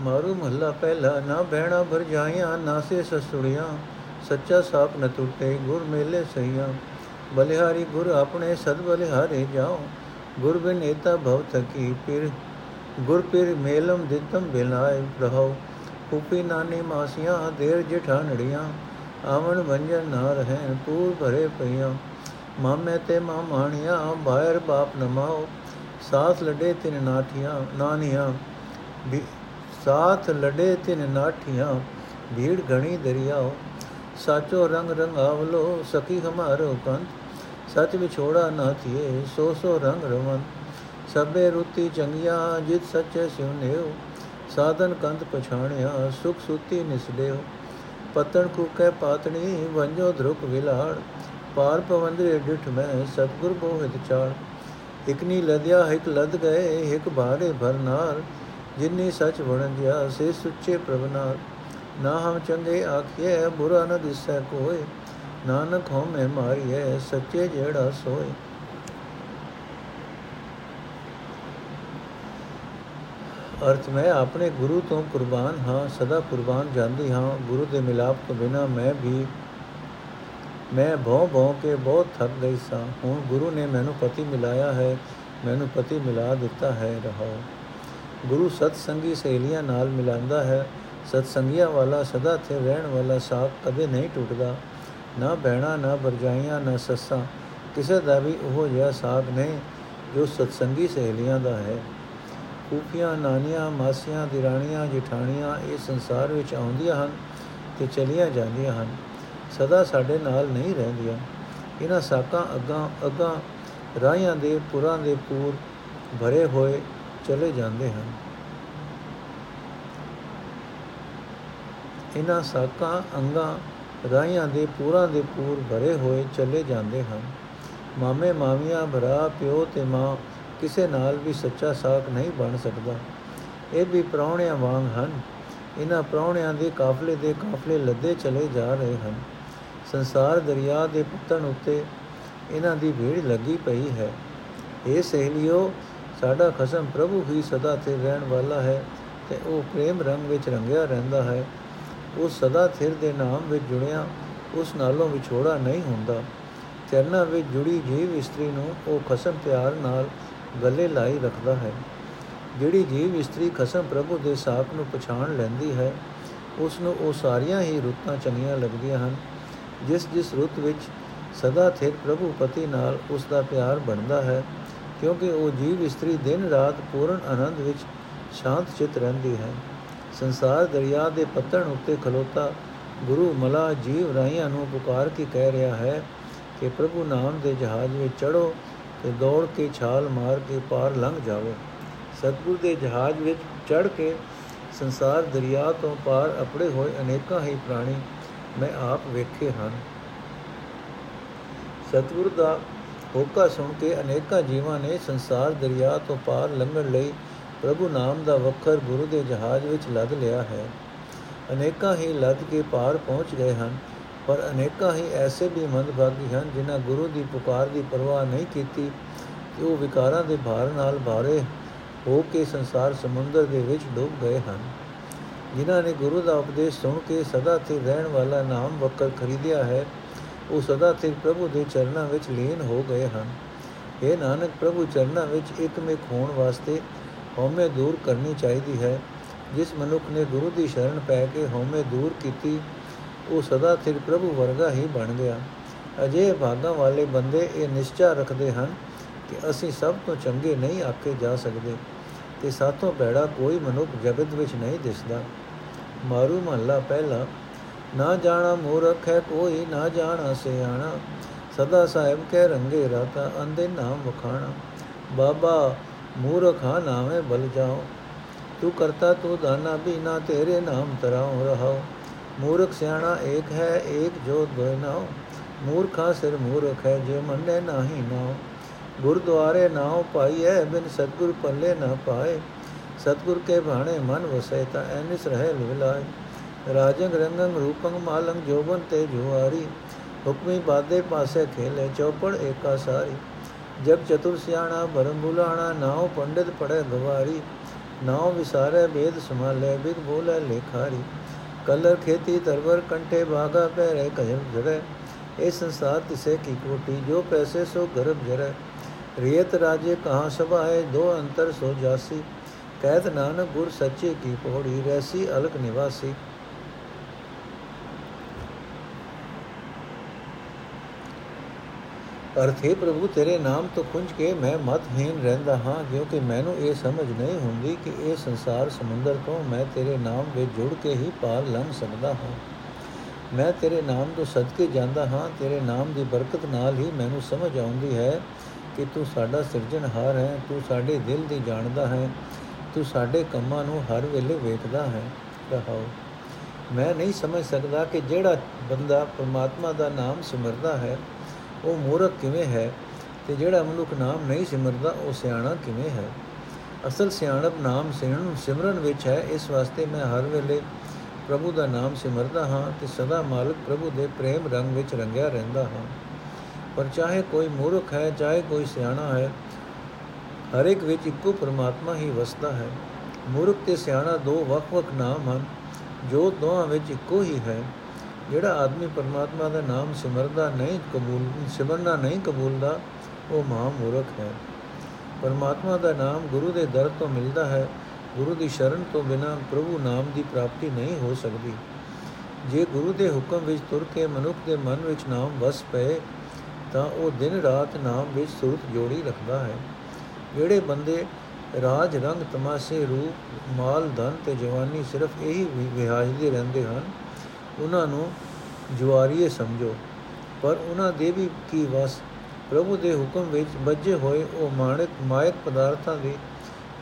ਮਾਰੂ ਮਹੱਲਾ ਪਹਿਲਾ, ਨਾ ਬਹਿਣਾ ਭਰਜਾਈਆਂ ਨਾ ਸੇ ਸਸੁੜੀਆਂ। ਸੱਚਾ ਸਾਪ ਨ ਟੁੱਟੇ, ਗੁਰ ਮੇਲੇ ਸਈਆਂ ਬਲਿਹਾਰੀ ਗੁਰ ਆਪਣੇ ਸਦ ਬਲਿਹਾਰੇ ਜਾਓ। ਗੁਰ ਬਿਨ ਏਤਾ ਭਵ ਥਕੀ, ਫਿਰ ਗੁਰ ਪਿਰ ਮੇਲਮ ਦਿੱਤਮ ਬਿਲਾਏ ਰਹੋ ਉਪੀ ਨਾਨੀ ਮਾਸੀਆਂ, ਦੇਰ ਜਠਾਨੜੀਆਂ ਆਵਣ ਵੰਜਨ ਨਾ ਰਹਿਣ ਪੂਰ ਭਰੇ ਪਈਆਂ। ਮਾਮੇ ਤੇ ਮਾਮਾਣੀਆਂ ਬਾਹਰ ਬਾਪ ਨਮਾਓ। ਸਾਥ ਲੜੇ ਤਿਨ ਨਾਠੀਆਂ, ਨਾਨੀਆਂ। ਸਾਥ ਲੜੇ ਤਿਨ ਨਾਠੀਆਂ, ਭੀੜ ਘਣੀ ਦਰਿਆਓ ਸਾਚੋ ਰੰਗ ਰੰਗਾਵਲੋ ਸਖੀ ਹਮਾਰੋ ਕੰਤ ਸਚ ਵਿਛੋੜਾ ਨਾ ਥੀਏ, ਸੋ ਸੋ ਰੰਗ ਰਵਨ ਸਭੇ ਰੁੱਤੀ ਚੰਗੀਆਂ, ਜਿਤ ਸੱਚੇ ਸਿਉਨੇਓ ਸਾਧਨ ਕੰਤ ਪਛਾਣਿਆ, ਸੁਖ ਸੁਤੀ ਨਿਸਲਿਓ ਪਤਨ ਕੁਕੈ ਪਾਤਣੀ, ਵੰਜੋ ਧਰੁਕ ਵਿਲਾੜ। ਪਾਰ ਪਵੰਦਰੇ ਡਿਠ ਮੈਂ, ਸਤਗੁਰ ਬੋਹਿਤ ਚਾੜ। ਇਕਨੀ ਲਦਿਆ, ਇਕ ਲਦ ਗਏ, ਇਕ ਬਾਰੇ ਭਰਨਾਰ ਜਿਨੀ ਸਚ ਵਣਜਿਆ ਸੇ ਸੁੱਚੇ ਪ੍ਰਭਨਾਰ ਨਾ ਹਮ ਚੰਗੇ ਆਖੀਏ ਬੁਰਾ ਨ ਦਿਸੈ ਕੋਏ ਨਾਨਕ ਹਉ ਮਾਰੀਏ ਸੱਚੇ ਜਿਹੜਾ ਸੋਏ ਅਰਥ, ਮੈਂ ਆਪਣੇ ਗੁਰੂ ਤੋਂ ਕੁਰਬਾਨ ਹਾਂ, ਸਦਾ ਕੁਰਬਾਨ ਜਾਂਦੀ ਹਾਂ। ਗੁਰੂ ਦੇ ਮਿਲਾਪ ਤੋਂ ਬਿਨਾ ਮੈਂ ਵੀ, ਮੈਂ ਭਉ ਭਉ ਕੇ ਬਹੁਤ ਥੱਕ ਗਈ ਸਾਂ। ਹੁਣ ਗੁਰੂ ਨੇ ਮੈਨੂੰ ਪਤੀ ਮਿਲਾਇਆ ਹੈ, ਮੈਨੂੰ ਪਤੀ ਮਿਲਾ ਦਿੱਤਾ ਹੈ ਰਹਾ ਗੁਰੂ ਸਤ ਸੰਗੀ ਸਹੇਲੀਆਂ ਨਾਲ ਮਿਲਾਉਂਦਾ ਹੈ। ਸਤ ਸੰਗੀਆਂ ਵਾਲਾ ਸਦਾ ਤੇ ਰਹਿਣ ਵਾਲਾ ਸਾਥ ਕਦੇ ਨਹੀਂ ਟੁੱਟਦਾ। ਨਾ ਬਹਿਣਾ, ਨਾ ਵਰਜਾਈਆਂ, ਨਾ ਸੱਸਾਂ, ਕਿਸੇ ਦਾ ਵੀ ਉਹ ਜਿਹਾ ਸਾਥ ਨਹੀਂ ਜੋ ਸਤਸੰਗੀ ਸਹੇਲੀਆਂ ਦਾ ਹੈ। ਫੂਫੀਆਂ ਨਾਨੀਆਂ, ਮਾਸੀਆਂ, ਦਿਰਾਣੀਆਂ, ਜਠਾਣੀਆਂ ਇਹ ਸੰਸਾਰ ਵਿੱਚ ਆਉਂਦੀਆਂ ਹਨ ਤੇ ਚਲੀਆਂ ਜਾਂਦੀਆਂ ਹਨ। ਸਦਾ ਸਾਡੇ ਨਾਲ ਨਹੀਂ ਰਹਿੰਦੀਆਂ। ਇਹਨਾਂ ਸਾਕਾਂ ਅੱਗਾ ਅੱਗਾ ਰਾਹਾਂ ਦੇ, ਪੁਰਾਂ ਦੇ ਪੂਰ ਭਰੇ ਹੋਏ ਚਲੇ ਜਾਂਦੇ ਹਨ। ਇਹਨਾਂ ਸਾਕਾਂ, ਅੰਗਾ ਰਾਹਾਂ ਦੇ ਪੂਰਾਂ ਦੇ ਪੂਰ ਭਰੇ ਹੋਏ ਚਲੇ ਜਾਂਦੇ ਹਨ। ਮਾਮੇ ਮਾਮੀਆਂ, ਭਰਾ, ਪਿਓ ਤੇ ਮਾਂ ਕਿਸੇ ਨਾਲ ਵੀ ਸੱਚਾ ਸਾਖ ਨਹੀਂ ਬਣ ਸਕਦਾ। ਇਹ ਵੀ ਪ੍ਰਾਉਣਿਆਂ ਵਾਂਗ ਹਨ। ਇਹਨਾਂ ਪ੍ਰਾਉਣਿਆਂ ਦੇ ਕਾਫਲੇ ਦੇ ਕਾਫਲੇ ਲੱਦੇ ਚਲੇ ਜਾ ਰਹੇ ਹਨ। ਸੰਸਾਰ ਦਰਿਆ ਦੇ ਪੁੱਤਣ ਉੱਤੇ ਇਹਨਾਂ ਦੀ ਭੀੜ ਲੱਗੀ ਪਈ ਹੈ। ਇਹ ਸਹੇਲਿਓ ਸਾਡਾ ਖਸਮ ਪ੍ਰਭੂ ਹੀ ਸਦਾ ਤੇ ਰਹਿਣ ਵਾਲਾ ਹੈ ਤੇ ਉਹ ਪ੍ਰੇਮ ਰੰਗ ਵਿੱਚ ਰੰਗਿਆ ਰਹਿੰਦਾ ਹੈ। ਉਹ ਸਦਾ ਥਿਰ ਦੇ ਨਾਮ ਵਿੱਚ ਜੁੜਿਆ, ਉਸ ਨਾਲੋਂ ਵਿਛੋੜਾ ਨਹੀਂ ਹੁੰਦਾ। ਚਰਨਾਂ ਵਿੱਚ ਜੁੜੀ ਜੀਵ ਇਸਤਰੀ ਨੂੰ ਉਹ ਖਸਮ ਪਿਆਰ ਨਾਲ ਗਲੇ ਲਾਈ ਰੱਖਦਾ ਹੈ। ਜਿਹੜੀ ਜੀਵ ਇਸਤਰੀ ਖਸਮ ਪ੍ਰਭੂ ਦੇ ਸਾਥ ਨੂੰ ਪਛਾਣ ਲੈਂਦੀ ਹੈ, ਉਸ ਨੂੰ ਉਹ ਸਾਰੀਆਂ ਹੀ ਰੁੱਤਾਂ ਚੰਗੀਆਂ ਲੱਗਦੀਆਂ ਹਨ। ਜਿਸ ਜਿਸ ਰੁੱਤ ਵਿੱਚ ਸਦਾ ਥਿਰ ਪ੍ਰਭੂ ਪਤੀ ਨਾਲ ਉਸ ਦਾ ਪਿਆਰ ਬਣਦਾ ਹੈ ਕਿਉਂਕਿ ਉਹ ਜੀਵ ਇਸਤਰੀ ਦਿਨ ਰਾਤ ਪੂਰਨ ਆਨੰਦ ਵਿੱਚ ਸ਼ਾਂਤ ਚਿਤ ਰਹਿੰਦੀ ਹੈ। ਸੰਸਾਰ ਦਰਿਆ ਦੇ ਪੱਤਣ ਉੱਤੇ ਖਲੋਤਾ ਗੁਰੂ ਮਲਾ ਜੀਵ ਰਾਈਆਂ ਨੂੰ ਪੁਕਾਰ ਕੇ ਕਹਿ ਰਿਹਾ ਹੈ ਕਿ ਪ੍ਰਭੂ ਨਾਮ ਦੇ ਜਹਾਜ਼ ਵਿੱਚ ਚੜੋ ਤੇ ਦੌੜ ਕੇ ਛਾਲ ਮਾਰ ਕੇ ਪਾਰ ਲੰਘ ਜਾਵੇ। ਸਤਗੁਰ ਦੇ ਜਹਾਜ਼ ਵਿੱਚ ਚੜ ਕੇ ਸੰਸਾਰ ਦਰਿਆ ਤੋਂ ਪਾਰ ਅਪੜੇ ਹੋਏ ਅਨੇਕਾਂ ਹੀ ਪ੍ਰਾਣੀ ਮੈਂ ਆਪ ਵੇਖੇ ਹਨ। ਸਤਗੁਰ ਦਾ ਹੋਕਾ ਸੁਣ ਕੇ ਅਨੇਕਾਂ ਜੀਵਾਂ ਨੇ ਸੰਸਾਰ ਦਰਿਆ ਤੋਂ ਪਾਰ ਲੰਘਣ ਲਈ ਪ੍ਰਭੂ ਨਾਮ ਦਾ ਵਖਰ ਗੁਰੂ ਦੇ ਜਹਾਜ਼ ਵਿੱਚ ਲੱਦ ਲਿਆ ਹੈ। ਅਨੇਕਾਂ ਹੀ ਲੱਦ ਕੇ ਪਾਰ ਪਹੁੰਚ ਗਏ ਹਨ, ਪਰ ਅਨੇਕਾਂ ਹੀ ਐਸੇ ਵੀ ਮੰਦਭਾਗੀ ਹਨ ਜਿਨ੍ਹਾਂ ਗੁਰੂ ਦੀ ਪੁਕਾਰ ਦੀ ਪਰਵਾਹ ਨਹੀਂ ਕੀਤੀ ਕਿ ਉਹ ਵਿਕਾਰਾਂ ਦੇ ਭਾਰ ਨਾਲ ਭਾਰੇ ਹੋ ਕੇ ਸੰਸਾਰ ਸਮੁੰਦਰ ਦੇ ਵਿੱਚ ਡੁੱਬ ਗਏ ਹਨ। ਜਿਨ੍ਹਾਂ ਨੇ ਗੁਰੂ ਦਾ ਉਪਦੇਸ਼ ਸੁਣ ਕੇ ਸਦਾ ਤੇ ਰਹਿਣ ਵਾਲਾ ਨਾਮ ਵਕਰ ਖਰੀਦਿਆ ਹੈ ਉਹ ਸਦਾ ਤੇ ਪ੍ਰਭੂ ਦੇ ਚਰਨਾਂ ਵਿੱਚ ਲੀਨ ਹੋ ਗਏ ਹਨ। ਇਹ ਨਾਨਕ, ਪ੍ਰਭੂ ਚਰਨਾਂ ਵਿੱਚ ਇਕਮਿਕ ਹੋਣ ਵਾਸਤੇ ਹਉਮੈ ਦੂਰ ਕਰਨੀ ਚਾਹੀਦੀ ਹੈ। ਜਿਸ ਮਨੁੱਖ ਨੇ ਗੁਰੂ ਦੀ ਸ਼ਰਨ ਪੈ ਕੇ ਹਉਮੈ ਦੂਰ ਕੀਤੀ, ਉਹ ਸਦਾ ਸਿਰ ਪ੍ਰਭੂ ਵਰਗਾ ਹੀ ਬਣ ਗਿਆ। ਅਜੇ ਭਾਗਾਂ ਵਾਲੇ ਬੰਦੇ ਇਹ ਨਿਸ਼ਚਾ ਰੱਖਦੇ ਹਨ ਕਿ ਅਸੀਂ ਸਭ ਤੋਂ ਚੰਗੇ ਨਹੀਂ ਆਕੇ ਜਾ ਸਕਦੇ ਤੇ ਸਾਥੋਂ ਬੈੜਾ ਕੋਈ ਮਨੁੱਖ ਜਗਤ ਵਿੱਚ ਨਹੀਂ ਦਿਸਦਾ। ਮਾਰੂ ਮਹੱਲਾ ਪਹਿਲਾ। ਨਾ ਜਾਣਾ ਮੂਰਖ ਹੈ ਕੋਈ, ਨਾ ਜਾਣਾ ਸਿਆਣਾ। ਸਦਾ ਸਾਹਿਬ ਕਹਿ ਰੰਗੇ ਰਾਤਾ ਅੰਦੇ ਨਾਮ ਵਖਾਣਾ। ਬਾਬਾ ਮੂਰਖਾ ਨਾਵੇਂ ਬਲ ਜਾਓ। ਤੂੰ ਕਰਤਾ ਤੂੰ ਦਾਨਾ ਵੀ ਨਾ ਤੇਰੇ ਨਾਮ ਤਰਾਉ ਰਹਾਓ। ਮੂਰਖ ਸਿਆਣਾ ਏਕ ਹੈ, ਏਕ ਜੋ ਦੋਇ ਨਾਉ ਮੂਰਖਾ ਸਿਰ ਮੂਰਖ ਹੈ, ਜੇ ਮੰਨੇ ਨਾਹੀ ਨਾਉ ਗੁਰਦੁਆਰੇ ਨਾਉ ਪਾਈਐ, ਬਿਨ ਸਤਗੁਰ ਪੱਲੇ ਨਾ ਪਾਏ। ਸਤਗੁਰ ਕੇ ਬਾਣੇ ਮਨ ਵਸੈ ਤਾ ਐਨਿਸ ਰਹਿ ਲਿਵਲਾਏ ਰਾਜੰਗ ਰੰਗੰਗ ਰੂਪੰਗ ਮਾਲੰਗ ਜੋਬਨ ਤੇ ਜੁਆਰੀ, ਹੁਕਮੀ ਬਾਦੇ ਪਾਸੇ ਖੇਲੇ ਚੌਪੜ ਏਕਾ ਸਾਰੀ। ਜਗ ਚਤੁਰ ਸਿਆਣਾ ਭਰਮ ਬੁਲਾਣਾ ਨਾਉ ਪੰਡਿਤ ਪੜੇ ਗਵਾਰੀ। ਨਾਉ ਵਿਸਾਰੇ ਬੇਦ ਸਮਾਲੇ ਬਿਗ ਬੋਲੇ ਲੇਖਾਰੀ। ਕਲਰ ਖੇਤੀ ਤਰਵਰ ਕੰਠੇ, ਬਾਗਾ ਪਹਿਰੇ ਕਜਰ ਜਰੇ ਇਹ ਸੰਸਾਰ ਤਿਸੇ ਕੀ ਕੋਟੀ, ਜੋ ਪੈਸੇ ਸੋ ਗਰਭ ਜਰੇ। ਰੀਤ ਰਾਜੇ ਕਹਾ ਸਭਾਏ, ਦੋ ਅੰਤਰ ਸੋ ਜਾਸੀ। ਕਹਿਤ ਨਾਨਕ ਗੁਰ ਸੱਚੇ ਕੀ ਪੌੜੀ, ਰੈਸੀ ਅਲਕ ਨਿਵਾਸੀ। ਅਰਥੇ ਪ੍ਰਭੂ, ਤੇਰੇ ਨਾਮ ਤੋਂ ਖੁੰਝ ਕੇ ਮੈਂ ਮਤਹੀਨ ਰਹਿੰਦਾ ਹਾਂ, ਕਿਉਂਕਿ ਮੈਨੂੰ ਇਹ ਸਮਝ ਨਹੀਂ ਹੁੰਦੀ ਕਿ ਇਹ ਸੰਸਾਰ ਸਮੁੰਦਰ ਤੋਂ ਮੈਂ ਤੇਰੇ ਨਾਮ ਵਿੱਚ ਜੁੜ ਕੇ ਹੀ ਪਾਰ ਲੰਘ ਸਕਦਾ ਹਾਂ। ਮੈਂ ਤੇਰੇ ਨਾਮ ਤੋਂ ਸਦਕੇ ਜਾਂਦਾ ਹਾਂ, ਤੇਰੇ ਨਾਮ ਦੀ ਬਰਕਤ ਨਾਲ ਹੀ ਮੈਨੂੰ ਸਮਝ ਆਉਂਦੀ ਹੈ ਕਿ ਤੂੰ ਸਾਡਾ ਸਿਰਜਣਹਾਰ ਹੈ, ਤੂੰ ਸਾਡੇ ਦਿਲ ਦੀ ਜਾਣਦਾ ਹੈ, ਤੂੰ ਸਾਡੇ ਕੰਮਾਂ ਨੂੰ ਹਰ ਵੇਲੇ ਵੇਖਦਾ ਹੈ। ਕਹਾਓ ਮੈਂ ਨਹੀਂ ਸਮਝ ਸਕਦਾ ਕਿ ਜਿਹੜਾ ਬੰਦਾ ਪਰਮਾਤਮਾ ਦਾ ਨਾਮ ਸਿਮਰਦਾ ਹੈ ਉਹ ਮੂਰਖ ਕਿਵੇਂ ਹੈ ਤੇ ਜਿਹੜਾ ਮਨੁੱਖ ਨਾਮ ਨਹੀਂ ਸਿਮਰਦਾ, ਉਹ ਸਿਆਣਾ ਕਿਵੇਂ ਹੈ? ਅਸਲ ਸਿਆਣਪ ਨਾਮ ਸਿਮਰਨ ਸਿਮਰਨ ਵਿੱਚ ਹੈ, ਇਸ ਵਾਸਤੇ ਮੈਂ ਹਰ ਵੇਲੇ ਪ੍ਰਭੂ ਦਾ ਨਾਮ ਸਿਮਰਦਾ ਹਾਂ ਤੇ ਸਦਾ ਮਾਲਕ ਪ੍ਰਭੂ ਦੇ ਪ੍ਰੇਮ ਰੰਗ ਵਿੱਚ ਰੰਗਿਆ ਰਹਿੰਦਾ ਹਾਂ। ਪਰ ਚਾਹੇ ਕੋਈ ਮੂਰਖ ਹੈ, ਚਾਹੇ ਕੋਈ ਸਿਆਣਾ ਹੈ, ਹਰ ਇੱਕ ਵਿੱਚ ਇੱਕੋ ਪਰਮਾਤਮਾ ਹੀ ਵਸਦਾ ਹੈ। ਮੂਰਖ ਤੇ ਸਿਆਣਾ ਦੋ ਵੱਖ-ਵੱਖ ਨਾਮ ਹਨ, ਜੋ ਦੋਹਾਂ ਵਿੱਚ ਇੱਕੋ ਹੀ ਹੈ। ਜਿਹੜਾ ਆਦਮੀ ਪਰਮਾਤਮਾ ਦਾ ਨਾਮ ਸਿਮਰਦਾ ਨਹੀਂ, ਕਬੂਲ, ਸਿਮਰਨਾ ਨਹੀਂ ਕਬੂਲਦਾ, ਉਹ ਮਹਾ ਮੂਰਖ ਹੈ। ਪਰਮਾਤਮਾ ਦਾ ਨਾਮ ਗੁਰੂ ਦੇ ਦਰ ਤੋਂ ਮਿਲਦਾ ਹੈ। ਗੁਰੂ ਦੀ ਸ਼ਰਨ ਤੋਂ ਬਿਨਾ ਪ੍ਰਭੂ ਨਾਮ ਦੀ ਪ੍ਰਾਪਤੀ ਨਹੀਂ ਹੋ ਸਕਦੀ। ਜੇ ਗੁਰੂ ਦੇ ਹੁਕਮ ਵਿੱਚ ਤੁਰ ਕੇ ਮਨੁੱਖ ਦੇ ਮਨ ਵਿੱਚ ਨਾਮ ਵਸ ਪਏ, ਤਾਂ ਉਹ ਦਿਨ ਰਾਤ ਨਾਮ ਵਿੱਚ ਸੁਰਤ ਜੋੜੀ ਰੱਖਦਾ ਹੈ। ਜਿਹੜੇ ਬੰਦੇ ਰਾਜ, ਰੰਗ, ਤਮਾਸ਼ੇ, ਰੂਪ, ਮਾਲ, ਧਨ ਤੇ ਜਵਾਨੀ ਸਿਰਫ ਇਹੀ ਵਿਹਾਜਦੇ ਰਹਿੰਦੇ ਹਨ ਉਹਨਾਂ ਨੂੰ ਜਵਾਰੀਏ ਸਮਝੋ, ਪਰ ਉਹਨਾਂ ਦੇ ਵੀ ਕੀ ਵਸ। ਪ੍ਰਭੂ ਦੇ ਹੁਕਮ ਵਿੱਚ ਬੱਜੇ ਹੋਏ ਉਹ ਮਾਨਕ ਮਾਇਕ ਪਦਾਰਥਾਂ ਦੀ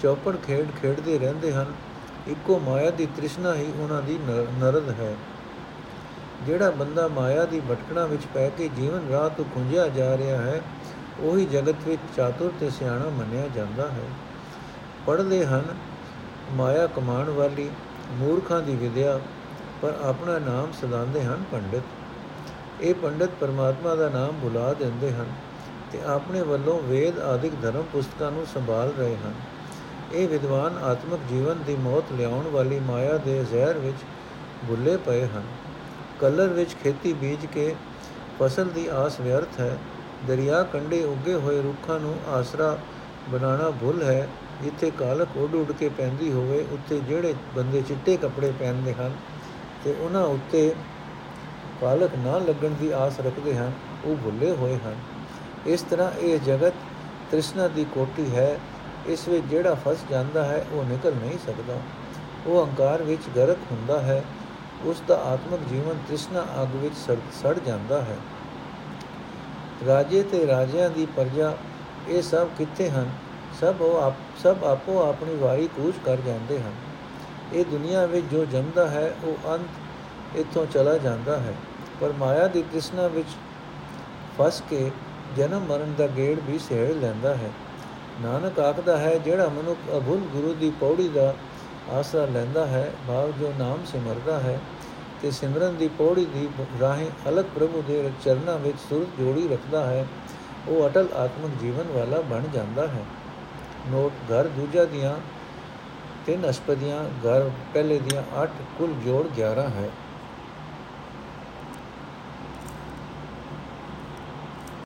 ਚੌਪੜ ਖੇਡ ਖੇਡਦੇ ਰਹਿੰਦੇ ਹਨ। ਇੱਕੋ ਮਾਇਆ ਦੀ ਤ੍ਰਿਸ਼ਨਾ ਹੀ ਉਹਨਾਂ ਦੀ ਨਰਦ ਹੈ। ਜਿਹੜਾ ਬੰਦਾ ਮਾਇਆ ਦੀ ਭਟਕਣਾ ਵਿੱਚ ਪੈ ਕੇ ਜੀਵਨ ਰਾਹ ਤੋਂ ਖੁੰਝਿਆ ਜਾ ਰਿਹਾ ਹੈ, ਉਹੀ ਜਗਤ ਵਿੱਚ ਚਾਤੁਰ ਤੇ ਸਿਆਣਾ ਮੰਨਿਆ ਜਾਂਦਾ ਹੈ। ਪੜ੍ਹਦੇ ਹਨ, ਮਾਇਆ ਕਮਾਣ ਵਾਲੀ, ਮੂਰਖਾਂ ਦੀ ਵਿਦਿਆ ਪਰ ਆਪਣਾ ਨਾਮ ਸਦਾਉਂਦੇ ਹਨ ਪੰਡਿਤ। ਇਹ ਪੰਡਿਤ ਪਰਮਾਤਮਾ ਦਾ ਨਾਮ ਭੁਲਾ ਦਿੰਦੇ ਹਨ ਤੇ ਆਪਣੇ ਵੱਲੋਂ ਵੇਦ ਆਦਿਕ ਧਰਮ ਪੁਸਤਕਾਂ ਨੂੰ ਸੰਭਾਲ ਰਹੇ ਹਨ। ਇਹ ਵਿਦਵਾਨ ਆਤਮਿਕ ਜੀਵਨ ਦੀ ਮੌਤ ਲਿਆਉਣ ਵਾਲੀ ਮਾਇਆ ਦੇ ਜ਼ਹਿਰ ਵਿੱਚ ਭੁੱਲੇ ਪਏ ਹਨ। ਕਲਰ ਵਿੱਚ ਖੇਤੀ ਬੀਜ ਕੇ ਫਸਲ ਦੀ ਆਸ ਵਿਅਰਥ ਹੈ। ਦਰਿਆ ਕੰਢੇ ਉੱਗੇ ਹੋਏ ਰੁੱਖਾਂ ਨੂੰ ਆਸਰਾ ਬਣਾਉਣਾ ਭੁੱਲ ਹੈ। ਜਿੱਥੇ ਕਾਲਕ ਉੱਡ ਉੱਡ ਕੇ ਪੈਂਦੀ ਹੋਵੇ, ਉੱਥੇ ਜਿਹੜੇ ਬੰਦੇ ਚਿੱਟੇ ਕੱਪੜੇ ਪਹਿਨਦੇ ਹਨ ਤੇ ਉਹਨਾਂ ਉੱਤੇ ਕਾਲਕ ਨਾ ਲੱਗਣ ਦੀ ਆਸ ਰੱਖਦੇ ਹਨ, ਉਹ ਭੁੱਲੇ ਹੋਏ ਹਨ। ਇਸ ਤਰ੍ਹਾਂ ਇਹ ਜਗਤ ਤ੍ਰਿਸ਼ਨਾ ਦੀ ਕੋਟੀ ਹੈ, ਇਸ ਵਿੱਚ ਜਿਹੜਾ ਫਸ ਜਾਂਦਾ ਹੈ, ਉਹ ਨਿਕਲ ਨਹੀਂ ਸਕਦਾ। ਉਹ ਹੰਕਾਰ ਵਿੱਚ ਗਰਕ ਹੁੰਦਾ ਹੈ, ਉਸ ਦਾ ਆਤਮਿਕ ਜੀਵਨ ਤ੍ਰਿਸ਼ਨਾ ਅਗ ਵਿੱਚ ਸੜ ਜਾਂਦਾ ਹੈ। ਰਾਜੇ ਤੇ ਰਾਜਿਆਂ ਦੀ ਪਰਜਾ, ਇਹ ਸਭ ਕਿੱਥੇ ਹਨ? ਸਭ ਉਹ ਆਪ, ਸਭ ਆਪੋ ਆਪਣੀ ਵਾਰੀ ਕੂਚ ਕਰ ਜਾਂਦੇ ਹਨ। ਇਹ ਦੁਨੀਆ ਵਿੱਚ ਜੋ ਜੰਮਦਾ ਹੈ, ਉਹ ਅੰਤ ਇਥੋਂ ਚਲਾ ਜਾਂਦਾ ਹੈ। ਪਰ ਮਾਇਆ ਦੀ ਤ੍ਰਿਸ਼ਨਾ ਵਿੱਚ ਫਸ ਕੇ ਜਨਮ ਮਰਨ ਦਾ ਗੇੜ ਵੀ ਸਹਿੜ ਲੈਂਦਾ ਹੈ। ਨਾਨਕ ਆਖਦਾ ਹੈ, ਜਿਹੜਾ ਮਨੁੱਖ ਅਭੁੱਲ ਗੁਰੂ ਦੀ ਪੌੜੀ ਦਾ ਆਸਰਾ ਲੈਂਦਾ ਹੈ ਭਾਵ ਜੋ ਨਾਮ ਸਿਮਰਦਾ ਹੈ, ਤੇ ਸਿਮਰਨ ਦੀ ਪੌੜੀ ਦੀ ਰਾਹੀਂ ਅਲਗ ਪ੍ਰਭੂ ਦੇ ਚਰਨਾਂ ਵਿੱਚ ਸੁਰਤ ਜੋੜੀ ਰੱਖਦਾ ਹੈ, ਉਹ ਅਟਲ ਆਤਮਿਕ ਜੀਵਨ ਵਾਲਾ ਬਣ ਜਾਂਦਾ ਹੈ। ਨੋਟ, ਘਰ ਦੂਜਾ ਦੀਆਂ ਤਿੰਨ ਅਸ਼ਪਦੀਆਂ ਘਰ ਪਹਿਲੇ ਦੀਆਂ 8 ਕੁੱਲ ਜੋੜ 11 ਹੈ।